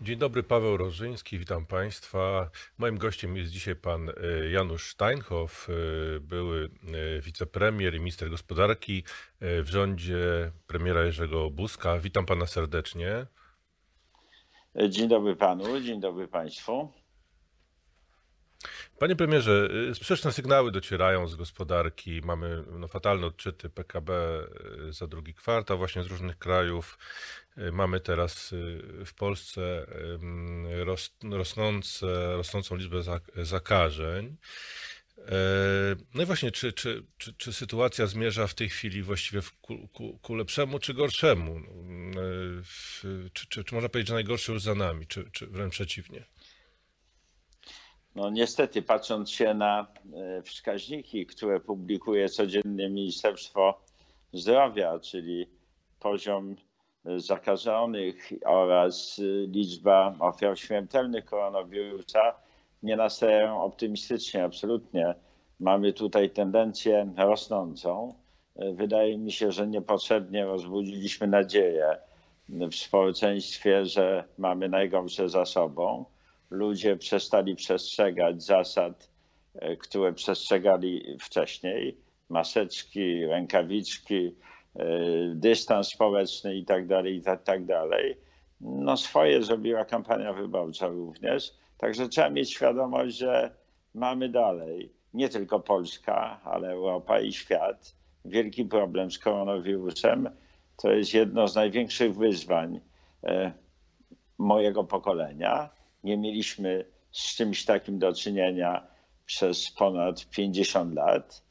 Dzień dobry, Paweł Rożyński, witam Państwa. Moim gościem jest dzisiaj pan e, Janusz Steinhoff, e, były e, wicepremier i minister gospodarki w rządzie premiera Jerzego Buzka. Witam pana serdecznie. Dzień dobry panu, dzień dobry państwu. Panie premierze, sprzeczne sygnały docierają z gospodarki. Mamy no, fatalne odczyty PKB za drugi kwartał właśnie z różnych krajów. Mamy teraz y, w Polsce rosnące, rosnącą liczbę zakażeń. E, no i właśnie, czy, czy, czy, czy sytuacja zmierza w tej chwili właściwie ku, ku, ku lepszemu czy gorszemu? E, czy, czy, czy można powiedzieć, że najgorsze już za nami, czy, czy wręcz przeciwnie? No niestety, patrząc się na e, wskaźniki, które publikuje codziennie Ministerstwo Zdrowia, czyli poziom zakażonych oraz liczba ofiar śmiertelnych koronawirusa nie nastają optymistycznie, absolutnie. Mamy tutaj tendencję rosnącą. Wydaje mi się, że niepotrzebnie rozbudziliśmy nadzieję w społeczeństwie, że mamy najgorsze za sobą. Ludzie przestali przestrzegać zasad, które przestrzegali wcześniej. Maseczki, rękawiczki, Y, dystans społeczny i tak dalej, i tak dalej. No swoje zrobiła kampania wyborcza również. Także trzeba mieć świadomość, że mamy dalej, nie tylko Polska, ale Europa i świat, wielki problem z koronawirusem. To jest jedno z największych wyzwań y, mojego pokolenia. Nie mieliśmy z czymś takim do czynienia przez ponad 50 lat.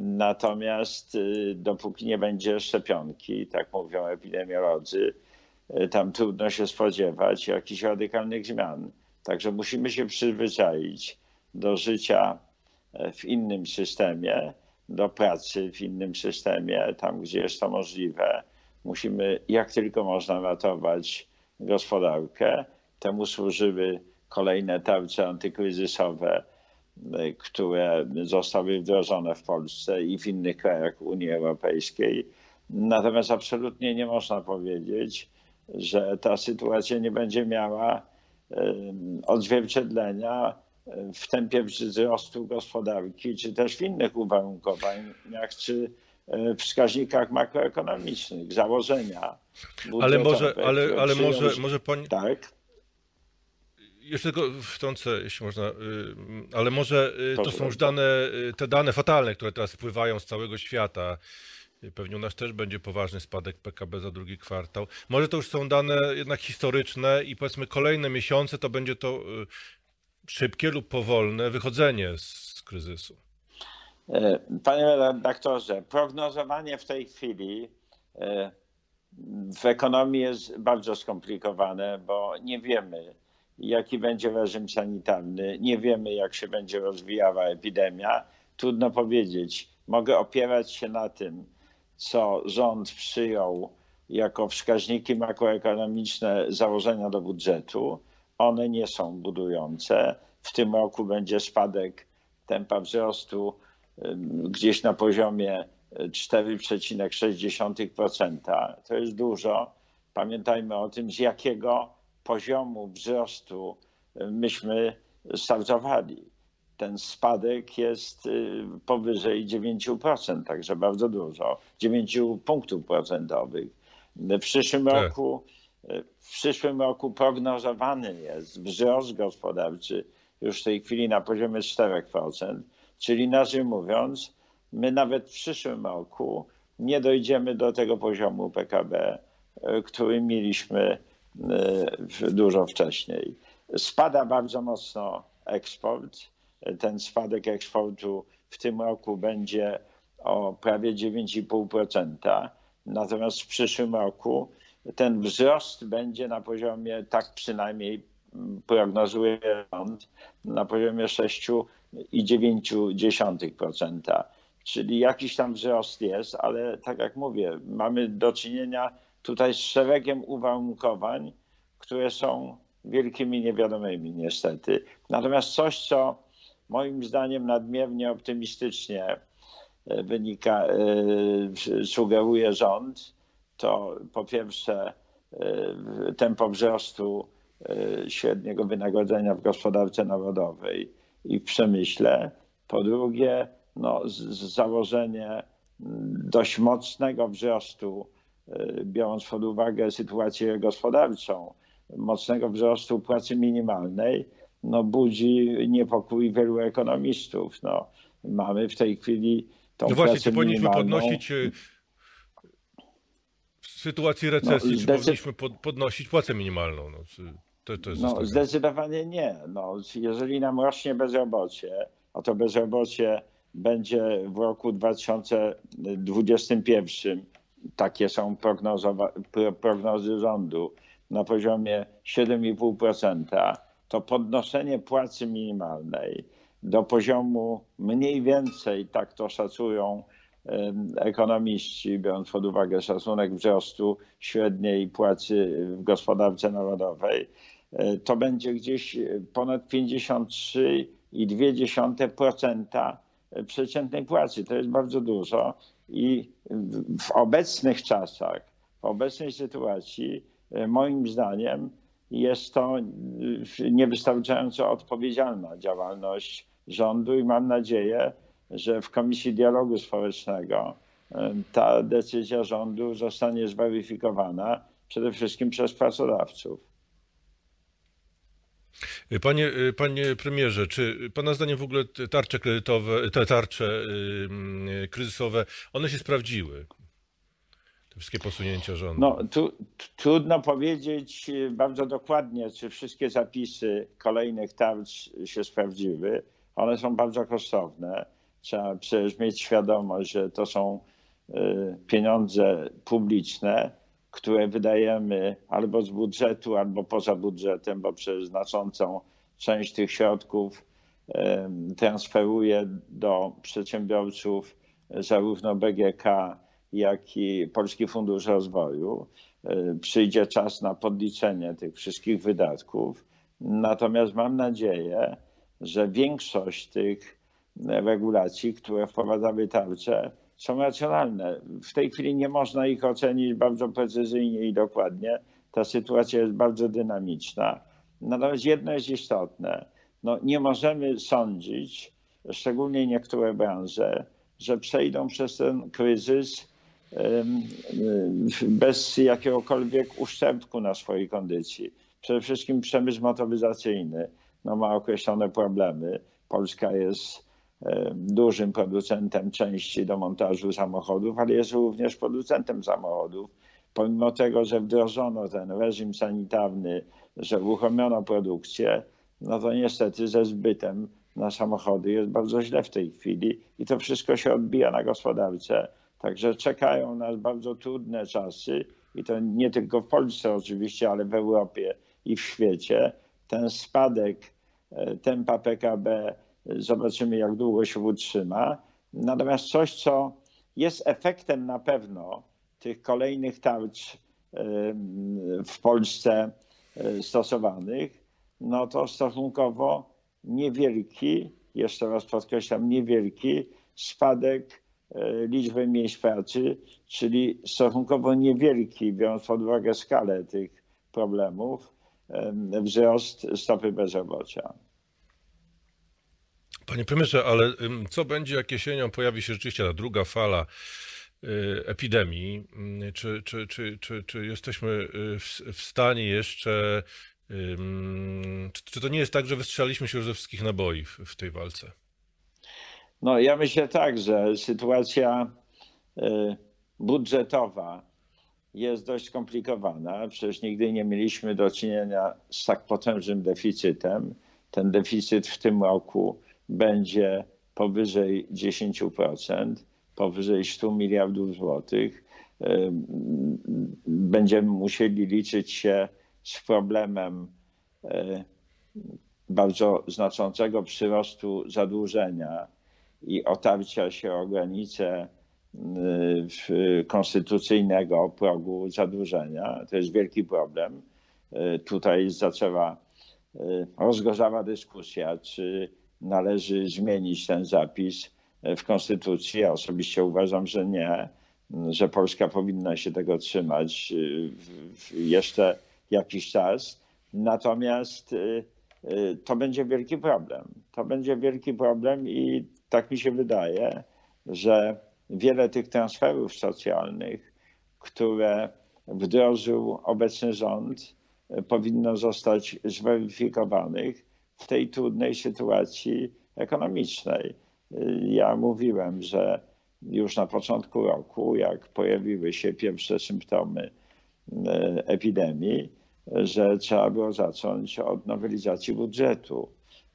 Natomiast y, dopóki nie będzie szczepionki, tak mówią epidemiolodzy, y, tam trudno się spodziewać jakichś radykalnych zmian. Także musimy się przyzwyczaić do życia e, w innym systemie, do pracy w innym systemie, tam gdzie jest to możliwe. Musimy jak tylko można ratować gospodarkę. Temu służyły kolejne tarcze antykryzysowe które zostały wdrożone w Polsce i w innych krajach Unii Europejskiej. Natomiast absolutnie nie można powiedzieć, że ta sytuacja nie będzie miała odzwierciedlenia w tempie wzrostu gospodarki, czy też w innych uwarunkowaniach, czy e, wskaźnikach makroekonomicznych, założenia. Ale może, ale, ale może, może pani, tak? Jeszcze tylko wtrącę, jeśli można, y, ale może y, to są już dane, y, te dane fatalne, które teraz wpływają z całego świata. Pewnie u nas też będzie poważny spadek PKB za drugi kwartał. Może to już są dane jednak historyczne i powiedzmy kolejne miesiące to będzie to szybkie lub powolne wychodzenie z kryzysu. E, panie redaktorze, prognozowanie w tej chwili e, w ekonomii jest bardzo skomplikowane, bo nie wiemy, jaki będzie reżim sanitarny. Nie wiemy, jak się będzie rozwijała epidemia. Trudno powiedzieć. Mogę opierać się na tym, co rząd przyjął jako wskaźniki makroekonomiczne założenia do budżetu. One nie są budujące. W tym roku będzie spadek tempa wzrostu gdzieś na poziomie 4,6%. To jest dużo. Pamiętajmy o tym, z jakiego poziomu wzrostu y, myśmy startowali. Ten spadek jest y, powyżej 9%, także bardzo dużo, 9 punktów procentowych. W przyszłym tak. roku y, w przyszłym roku prognozowany jest wzrost gospodarczy już w tej chwili na poziomie 4%, czyli inaczej mówiąc, my nawet w przyszłym roku nie dojdziemy do tego poziomu PKB, który mieliśmy dużo wcześniej. Spada bardzo mocno eksport. Ten spadek eksportu w tym roku będzie o prawie 9,5%. Natomiast w przyszłym roku ten wzrost będzie na poziomie, tak przynajmniej prognozuje rząd, na poziomie 6,9%. Czyli jakiś tam wzrost jest, ale tak jak mówię, mamy do czynienia tutaj z szeregiem uwarunkowań, które są wielkimi niewiadomymi niestety. Natomiast coś, co moim zdaniem nadmiernie optymistycznie e, wynika, e, sugeruje rząd, to po pierwsze e, tempo wzrostu średniego wynagrodzenia w gospodarce narodowej i w przemyśle. Po drugie, no, założenie dość mocnego wzrostu, biorąc pod uwagę sytuację gospodarczą, mocnego wzrostu płacy minimalnej, no, budzi niepokój wielu ekonomistów. No, mamy w tej chwili tą no właśnie, czy powinniśmy podnosić e, w sytuacji recesji, no, czy powinniśmy podnosić płacę minimalną? No, to, to no zdecydowanie nie. No, jeżeli nam rośnie bezrobocie, a to bezrobocie będzie w roku 2021, takie są prognozy rządu, na poziomie 7,5%, to podnoszenie płacy minimalnej do poziomu mniej więcej, tak to szacują ekonomiści, biorąc pod uwagę szacunek wzrostu średniej płacy w gospodarce narodowej, e, to będzie gdzieś ponad 53,2% przeciętnej płacy. To jest bardzo dużo i w obecnych czasach, w obecnej sytuacji, e, moim zdaniem, jest to niewystarczająco odpowiedzialna działalność rządu i mam nadzieję, że w Komisji Dialogu Społecznego e, ta decyzja rządu zostanie zweryfikowana przede wszystkim przez pracodawców. Panie, panie premierze, czy pana zdaniem w ogóle tarcze kredytowe, te tarcze kryzysowe, one się sprawdziły? Te wszystkie posunięcia rządu. No, tu, trudno powiedzieć bardzo dokładnie, czy wszystkie zapisy kolejnych tarcz się sprawdziły. One są bardzo kosztowne. Trzeba przecież mieć świadomość, że to są y, pieniądze publiczne, które wydajemy albo z budżetu, albo poza budżetem, bo przez znaczącą część tych środków transferuje do przedsiębiorców zarówno BGK, jak i Polski Fundusz Rozwoju. Y, przyjdzie czas na podliczenie tych wszystkich wydatków. Natomiast mam nadzieję, że większość tych regulacji, które wprowadzały tarcze, są racjonalne. W tej chwili nie można ich ocenić bardzo precyzyjnie i dokładnie. Ta sytuacja jest bardzo dynamiczna. Natomiast jedno jest istotne. No, nie możemy sądzić, szczególnie niektóre branże, że przejdą przez ten kryzys bez jakiegokolwiek uszczerbku na swojej kondycji. Przede wszystkim przemysł motoryzacyjny no, ma określone problemy. Polska jest dużym producentem części do montażu samochodów, ale jest również producentem samochodów. Pomimo tego, że wdrożono ten reżim sanitarny, że uruchomiono produkcję, no to niestety ze zbytem na samochody jest bardzo źle w tej chwili i to wszystko się odbija na gospodarce. Także czekają nas bardzo trudne czasy i to nie tylko w Polsce oczywiście, ale w Europie i w świecie. Ten spadek e, tempa PKB Zobaczymy, jak długo się utrzyma. Natomiast coś, co jest efektem na pewno tych kolejnych tarcz w Polsce e, stosowanych, no to stosunkowo niewielki, jeszcze raz podkreślam, niewielki spadek e, liczby miejsc pracy, czyli stosunkowo niewielki, biorąc pod uwagę skalę tych problemów, wzrost stopy bezrobocia. Panie premierze, ale co będzie, jak jesienią pojawi się rzeczywiście ta druga fala y, epidemii? Czy, czy, czy, czy, czy jesteśmy y, w, stanie jeszcze. Czy, to nie jest tak, że wystrzeliśmy się już ze wszystkich naboi w, tej walce? No, ja myślę tak, że sytuacja y, budżetowa jest dość skomplikowana. Przecież nigdy nie mieliśmy do czynienia z tak potężnym deficytem. Ten deficyt w tym roku będzie powyżej 10%, powyżej 100 miliardów złotych. Będziemy musieli liczyć się z problemem e, bardzo znaczącego przyrostu zadłużenia i otarcia się o granice konstytucyjnego progu zadłużenia. To jest wielki problem. E, tutaj zaczęła e, rozgorzała dyskusja, czy należy zmienić ten zapis w Konstytucji. Ja osobiście uważam, że nie, że Polska powinna się tego trzymać y, jeszcze jakiś czas. Natomiast to będzie wielki problem. To będzie wielki problem i tak mi się wydaje, że wiele tych transferów socjalnych, które wdrożył obecny rząd, powinno zostać zweryfikowanych w tej trudnej sytuacji ekonomicznej. Ja mówiłem, że już na początku roku, jak pojawiły się pierwsze symptomy e, epidemii, że trzeba było zacząć od nowelizacji budżetu.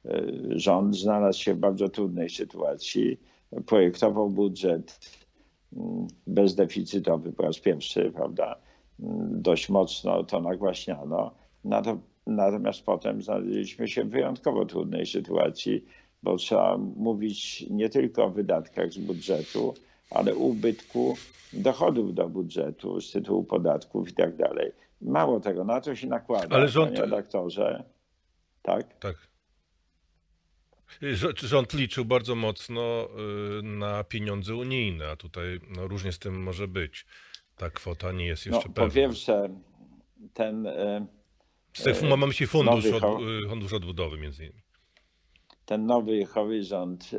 E, rząd znalazł się w bardzo trudnej sytuacji. Projektował budżet mm, bezdeficytowy po raz pierwszy, prawda? Mm, dość mocno to nagłaśniano. Natomiast potem znaleźliśmy się w wyjątkowo trudnej sytuacji, bo trzeba mówić nie tylko o wydatkach z budżetu, ale ubytku dochodów do budżetu z tytułu podatków i tak dalej. Mało tego, na to się nakłada, ale rząd... panie redaktorze. Tak? Tak. Rząd liczył bardzo mocno y, na pieniądze unijne, a tutaj no, różnie z tym może być. Ta kwota nie jest jeszcze no, pewna. Po pierwsze, ten. E, mam myśli fundusz, od, y, fundusz odbudowy między innymi. Ten nowy horyzont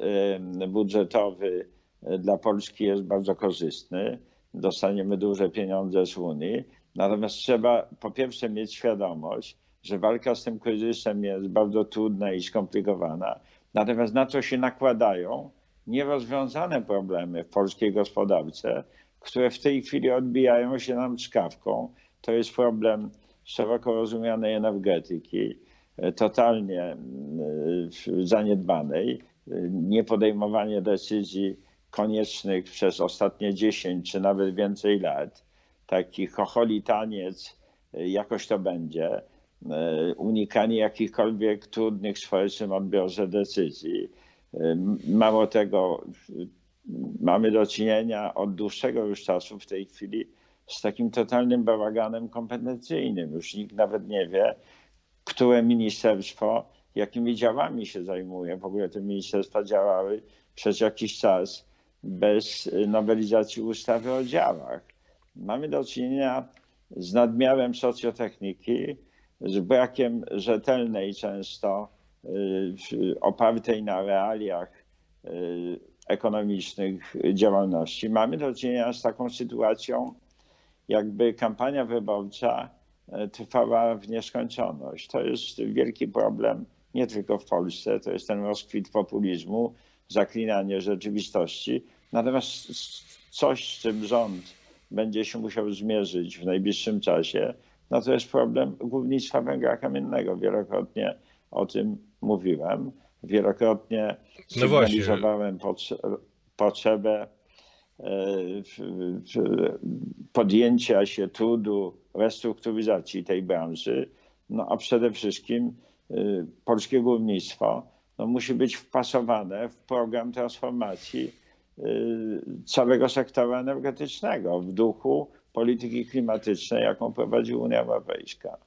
e, budżetowy e, dla Polski jest bardzo korzystny. Dostaniemy duże pieniądze z Unii. Natomiast trzeba po pierwsze mieć świadomość, że walka z tym kryzysem jest bardzo trudna i skomplikowana. Natomiast na to się nakładają nierozwiązane problemy w polskiej gospodarce, które w tej chwili odbijają się nam czkawką. To jest problem szeroko rozumianej energetyki, e, totalnie e, zaniedbanej, e, niepodejmowanie decyzji koniecznych przez ostatnie 10 czy nawet więcej lat, taki chocholi taniec, jakoś to będzie, unikanie jakichkolwiek trudnych w społecznym odbiorze decyzji. Mało tego, mamy do czynienia od dłuższego już czasu w tej chwili z takim totalnym bałaganem kompetencyjnym. Już nikt nawet nie wie, które ministerstwo jakimi działami się zajmuje. W ogóle te ministerstwa działały przez jakiś czas bez nowelizacji ustawy o działach. Mamy do czynienia z nadmiarem socjotechniki, z brakiem rzetelnej często y, opartej na realiach y, ekonomicznych działalności. Mamy do czynienia z taką sytuacją, jakby kampania wyborcza e, trwała w nieskończoność. To jest wielki problem nie tylko w Polsce, to jest ten rozkwit populizmu, zaklinanie rzeczywistości. Natomiast coś, z czym rząd będzie się musiał zmierzyć w najbliższym czasie, no to jest problem głównictwa węgla kamiennego. Wielokrotnie o tym mówiłem. Wielokrotnie no sygnalizowałem no potrzebę podjęcia się trudu restrukturyzacji tej branży, no a przede wszystkim e, polskie górnictwo no, musi być wpasowane w program transformacji e, całego sektora energetycznego w duchu polityki klimatycznej, jaką prowadzi Unia Europejska.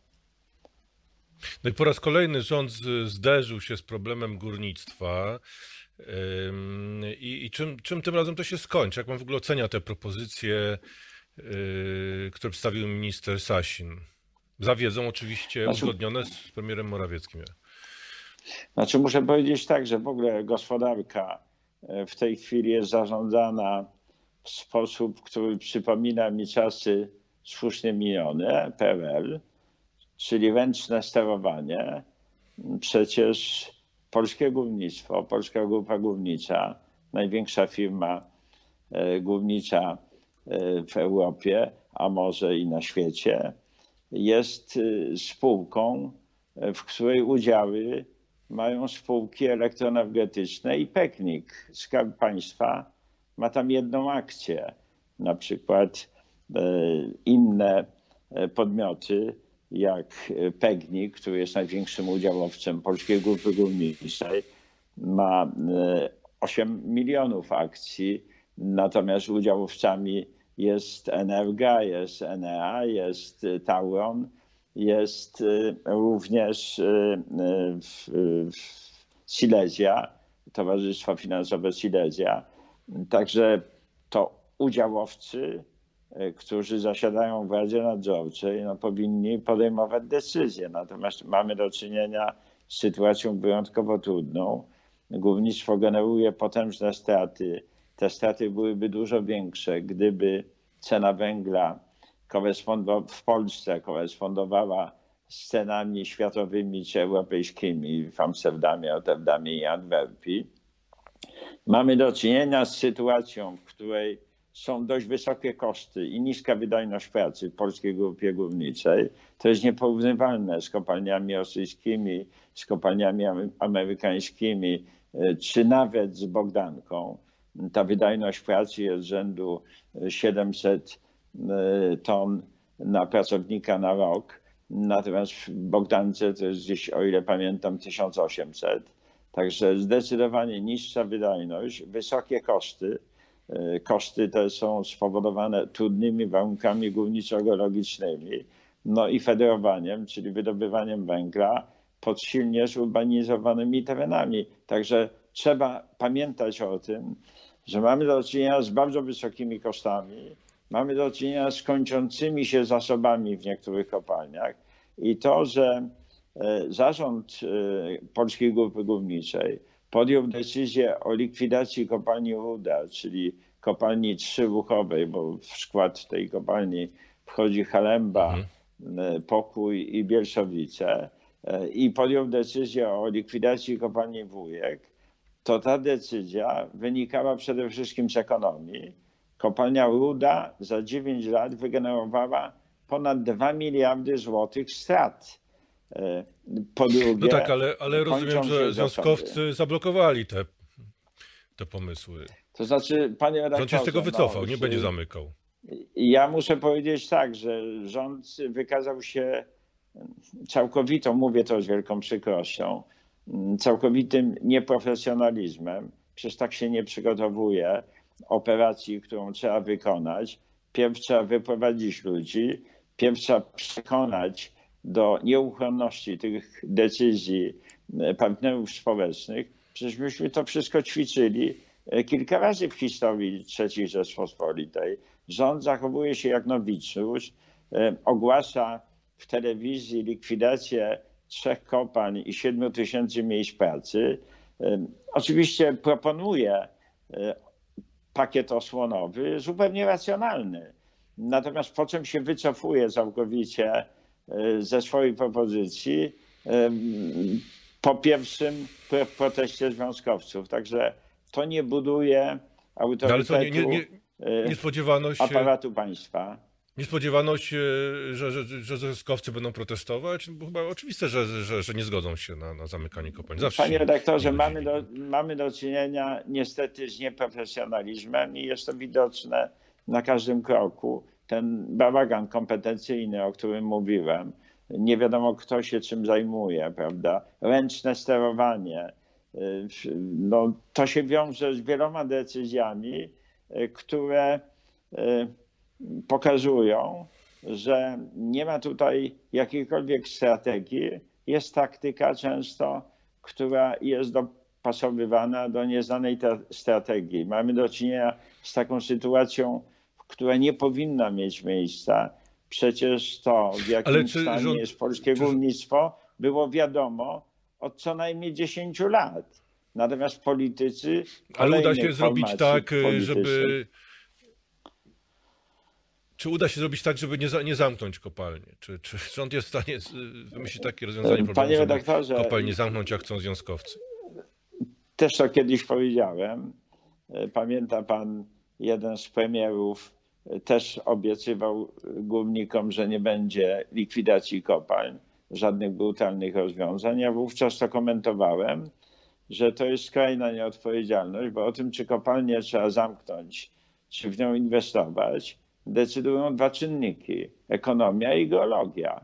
No i po raz kolejny rząd zderzył się z problemem górnictwa. I, i czym, czym tym razem to się skończy? Jak pan w ogóle ocenia te propozycje, yy, które przedstawił minister Sasin? Zawiedzą oczywiście znaczy, uzgodnione z premierem Morawieckim. Znaczy muszę powiedzieć tak, że w ogóle gospodarka e, w tej chwili jest zarządzana w sposób, który przypomina mi czasy słusznie minione, PRL czyli ręczne sterowanie, przecież polskie górnictwo, polska grupa górnicza, największa firma e, górnicza e, w Europie, a może i na świecie, jest e, spółką, w której udziały mają spółki elektroenergetyczne i Peknik. Skarb Państwa ma tam jedną akcję. Na przykład inne podmioty jak Pegnik, który jest największym udziałowcem Polskiej Grupy Górniczej, ma 8 e, milionów akcji, natomiast udziałowcami jest Energa, jest Enea, jest Tauron, jest e, również e, Silesia, Towarzystwo Finansowe Silesia. Także to udziałowcy którzy zasiadają w Radzie Nadzorczej, no, powinni podejmować decyzje. Natomiast mamy do czynienia z sytuacją wyjątkowo trudną. Górnictwo generuje potężne straty. Te straty byłyby dużo większe, gdyby cena węgla w Polsce korespondowała z cenami światowymi czy europejskimi w Amsterdamie, Rotterdamie i Antwerpii. Mamy do czynienia z sytuacją, w której są dość wysokie koszty i niska wydajność pracy polskiej grupie górniczej. To jest nieporównywalne z kopalniami rosyjskimi, z kopalniami amerykańskimi, e, czy nawet z Bogdanką. Ta wydajność pracy jest rzędu 700 e, ton na pracownika na rok. Natomiast w Bogdance to jest gdzieś, o ile pamiętam, 1800. Także zdecydowanie niższa wydajność, wysokie koszty. E, koszty te są spowodowane trudnymi warunkami górniczo-geologicznymi, no i federowaniem, czyli wydobywaniem węgla pod silnie zurbanizowanymi terenami. Także trzeba pamiętać o tym, że mamy do czynienia z bardzo wysokimi kosztami, mamy do czynienia z kończącymi się zasobami w niektórych kopalniach i to, że e, zarząd e, Polskiej Grupy Górniczej podjął decyzję o likwidacji kopalni Ruda, czyli kopalni trzybuchowej, bo w skład tej kopalni wchodzi Halemba, mhm. E, Pokój i Bielszowice i podjął decyzję o likwidacji kopalni Wujek, to ta decyzja wynikała przede wszystkim z ekonomii. Kopalnia Ruda za 9 lat wygenerowała ponad 2 miliardy złotych strat. E, po drugie, no tak, ale, ale rozumiem, że związkowcy zablokowali te, te pomysły. To znaczy, panie redaktorze... Rząd się z tego wycofał, no, nie będzie zamykał. Ja muszę powiedzieć tak, że rząd wykazał się całkowitą, mówię to z wielką przykrością, całkowitym nieprofesjonalizmem. Przecież tak się nie przygotowuje operacji, którą trzeba wykonać. Pierw trzeba wyprowadzić ludzi, pierw trzeba przekonać do nieuchronności tych decyzji e, partnerów społecznych. Przecież myśmy to wszystko ćwiczyli e, kilka razy w historii III Rzeczpospolitej. Rząd zachowuje się jak nowicjusz, e, ogłasza w telewizji likwidację trzech kopalń i siedmiu tysięcy miejsc pracy. Oczywiście proponuje pakiet osłonowy zupełnie racjonalny. Natomiast po czym się wycofuje całkowicie ze swojej propozycji po pierwszym proteście związkowców. Także to nie buduje autorytetu no, ale nie, nie, nie, nie spodziewano się, aparatu państwa. Nie spodziewano się, że, że, że związkowcy będą protestować? Bo chyba oczywiste, że, że, że nie zgodzą się na, na zamykanie kopalń. Zawsze Panie redaktorze, mamy do, mamy do czynienia niestety z nieprofesjonalizmem i jest to widoczne na każdym kroku. Ten bałagan kompetencyjny, o którym mówiłem, nie wiadomo kto się czym zajmuje, prawda? Ręczne sterowanie. No, to się wiąże z wieloma decyzjami, które pokazują, że nie ma tutaj jakiejkolwiek strategii. Jest taktyka często, która jest dopasowywana do nieznanej strategii. Mamy do czynienia z taką sytuacją, która nie powinna mieć miejsca. Przecież to, w jakim stanie rząd... jest polskie górnictwo, było wiadomo od co najmniej 10 lat. Natomiast politycy. Ale uda się zrobić tak, żeby czy uda się zrobić tak, żeby nie, za, nie zamknąć kopalni? Czy, czy rząd jest w stanie wymyślić takie rozwiązanie problemu, Panie redaktorze, kopalni zamknąć, jak chcą związkowcy? Też to kiedyś powiedziałem. Pamięta pan, jeden z premierów też obiecywał górnikom, że nie będzie likwidacji kopalń, żadnych brutalnych rozwiązań. Ja wówczas to komentowałem, że to jest skrajna nieodpowiedzialność, bo o tym, czy kopalnię trzeba zamknąć, czy w nią inwestować, decydują dwa czynniki: ekonomia i geologia.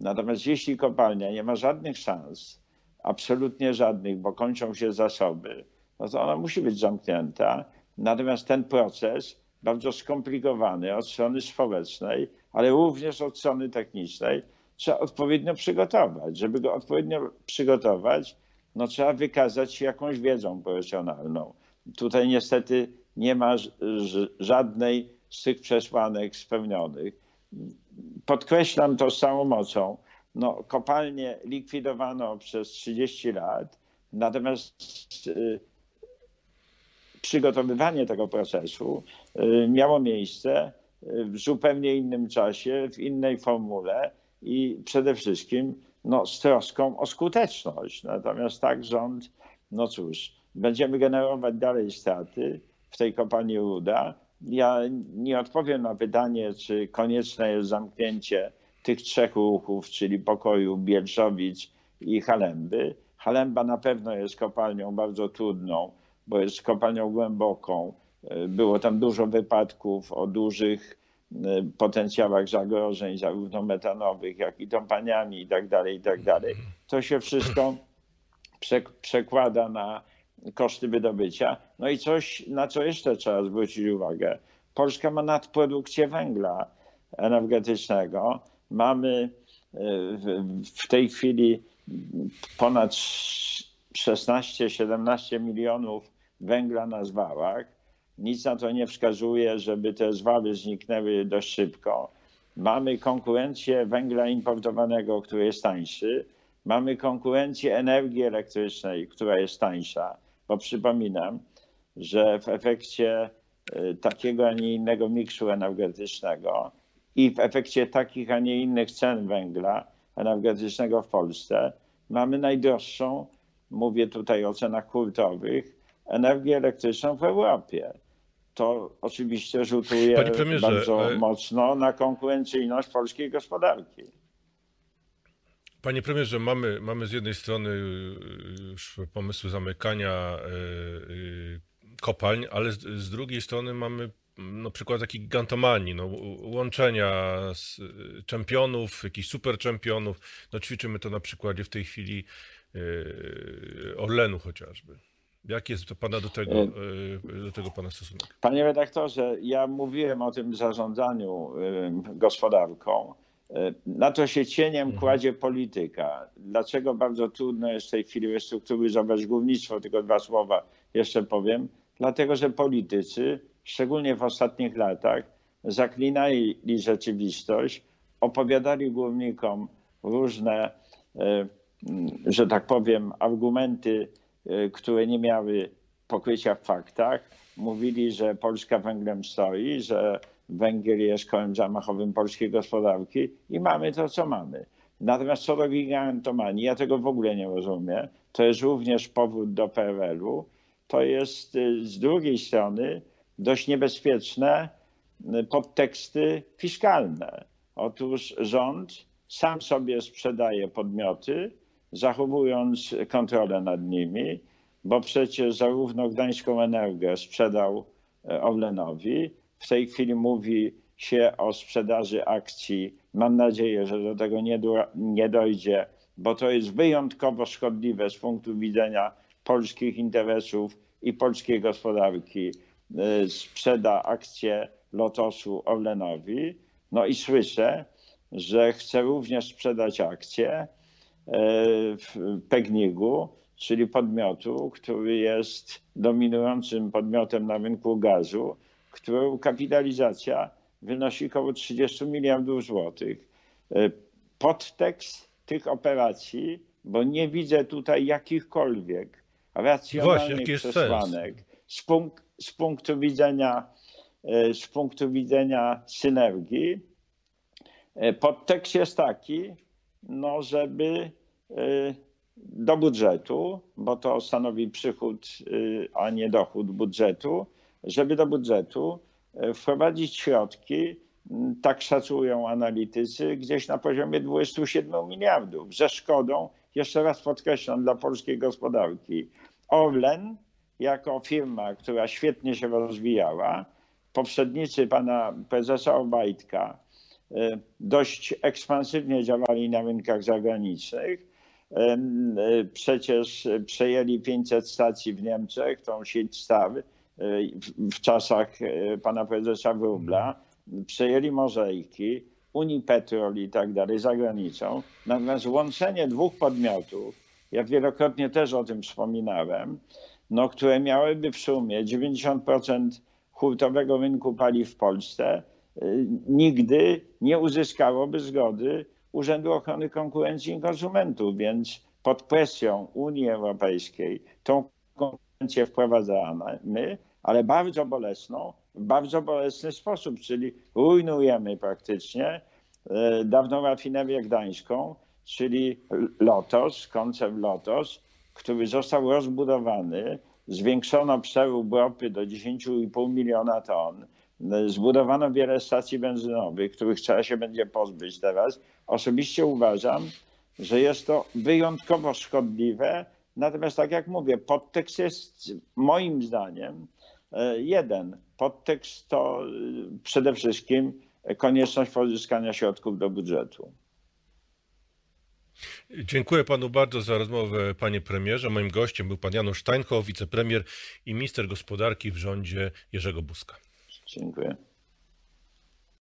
Natomiast jeśli kopalnia nie ma żadnych szans, absolutnie żadnych, bo kończą się zasoby, no to ona musi być zamknięta. Natomiast ten proces, bardzo skomplikowany od strony społecznej, ale również od strony technicznej, trzeba odpowiednio przygotować. Żeby go odpowiednio przygotować, no trzeba wykazać się jakąś wiedzą profesjonalną. Tutaj niestety nie ma żadnej z tych przesłanek spełnionych. Podkreślam to z całą mocą. No, kopalnie likwidowano przez 30 lat, natomiast y, przygotowywanie tego procesu miało miejsce w zupełnie innym czasie, w innej formule i przede wszystkim no, z troską o skuteczność. Natomiast tak rząd, no cóż, będziemy generować dalej straty w tej kopalni Ruda. Ja nie odpowiem na pytanie, czy konieczne jest zamknięcie tych trzech ruchów, czyli pokoju Bielszowic i Halemby. Halemba na pewno jest kopalnią bardzo trudną, bo jest kopalnią głęboką. Było tam dużo wypadków o dużych e, potencjałach zagrożeń, zarówno metanowych, jak i tąpaniami i tak dalej, i tak. To się wszystko przekłada na koszty wydobycia. No i coś, na co jeszcze trzeba zwrócić uwagę. Polska ma nadprodukcję węgla energetycznego. Mamy e, w tej chwili ponad 16-17 milionów węgla na zwałach. Nic na to nie wskazuje, żeby te zwały zniknęły dość szybko. Mamy konkurencję węgla importowanego, który jest tańszy. Mamy konkurencję energii elektrycznej, która jest tańsza bo przypominam, że w efekcie y, takiego, a nie innego miksu energetycznego i w efekcie takich, a nie innych cen węgla energetycznego w Polsce mamy najdroższą, mówię tutaj o cenach hurtowych, energię elektryczną w Europie. To oczywiście rzutuje bardzo mocno na konkurencyjność polskiej gospodarki. Panie premierze, mamy, mamy z jednej strony y, już pomysły zamykania y, kopalń, ale z, z drugiej strony mamy no, przykład takiej gigantomanii, no, łączenia z czempionów, jakichś super czempionów. No, ćwiczymy to na przykładzie w tej chwili Orlenu chociażby. Jaki jest to pana do tego, do tego pana stosunek? Panie redaktorze, ja mówiłem o tym zarządzaniu gospodarką na to się cieniem mhm. kładzie polityka. Dlaczego bardzo trudno jest w tej chwili restrukturyzować głównictwo? Tylko dwa słowa jeszcze powiem. Dlatego, że politycy, szczególnie w ostatnich latach, zaklinali rzeczywistość, opowiadali głównikom różne, e, że tak powiem, argumenty, e, które nie miały pokrycia w faktach. Mówili, że Polska węglem stoi, że Węgier jest kołem zamachowym polskiej gospodarki i mamy to, co mamy. Natomiast co do gigantomanii, ja tego w ogóle nie rozumiem. To jest również powód do PRL-u. To jest y, z drugiej strony dość niebezpieczne y, podteksty fiskalne. Otóż rząd sam sobie sprzedaje podmioty, zachowując kontrolę nad nimi, bo przecież zarówno Gdańską Energię sprzedał y, Orlenowi, w tej chwili mówi się o sprzedaży akcji. Mam nadzieję, że do tego nie, do, nie dojdzie, bo to jest wyjątkowo szkodliwe z punktu widzenia polskich interesów i polskiej gospodarki. Y, sprzeda akcję Lotosu Orlenowi. No i słyszę, że chce również sprzedać akcję Pegnigu, czyli podmiotu, który jest dominującym podmiotem na rynku gazu którą kapitalizacja wynosi około 30 miliardów złotych. E, podtekst tych operacji, bo nie widzę tutaj jakichkolwiek racjonalnych przesłanek z, punk z, punktu widzenia, e, z punktu widzenia synergii. E, podtekst jest taki, no żeby do budżetu, bo to stanowi przychód, a nie dochód budżetu, żeby do budżetu e, wprowadzić środki, tak szacują analitycy, gdzieś na poziomie 27 miliardów, ze szkodą, jeszcze raz podkreślam, dla polskiej gospodarki. Orlen, jako firma, która świetnie się rozwijała, poprzednicy pana prezesa Obajtka dość ekspansywnie działali na rynkach zagranicznych. E, przecież przejęli 500 stacji w Niemczech, tą sieć Star, w czasach e, pana prezesa Wróbla, przejęli mozaiki, Unipetrol i tak dalej za granicą. Natomiast łączenie dwóch podmiotów, ja wielokrotnie też o tym wspominałem, no, które miałyby w sumie 90% hurtowego rynku paliw w Polsce nigdy nie uzyskałoby zgody Urzędu Ochrony Konkurencji i Konsumentów, więc pod presją Unii Europejskiej tą konkurencję wprowadzamy, ale bardzo bolesną, w bardzo bolesny sposób, czyli rujnujemy praktycznie y, dawną rafinerię gdańską, czyli Lotos, koncern Lotos, który został rozbudowany, zwiększono przerób ropy do 10,5 miliona ton, zbudowano wiele stacji benzynowych, których trzeba się będzie pozbyć teraz. Osobiście uważam, że jest to wyjątkowo szkodliwe. Natomiast tak jak mówię, podtekst jest moim zdaniem e, jeden. Podtekst to e, przede wszystkim konieczność pozyskania środków do budżetu. Dziękuję panu bardzo za rozmowę, panie premierze. Moim gościem był pan Janusz Steinhoff, wicepremier i minister gospodarki w rządzie Jerzego Buzka. Dziękuję.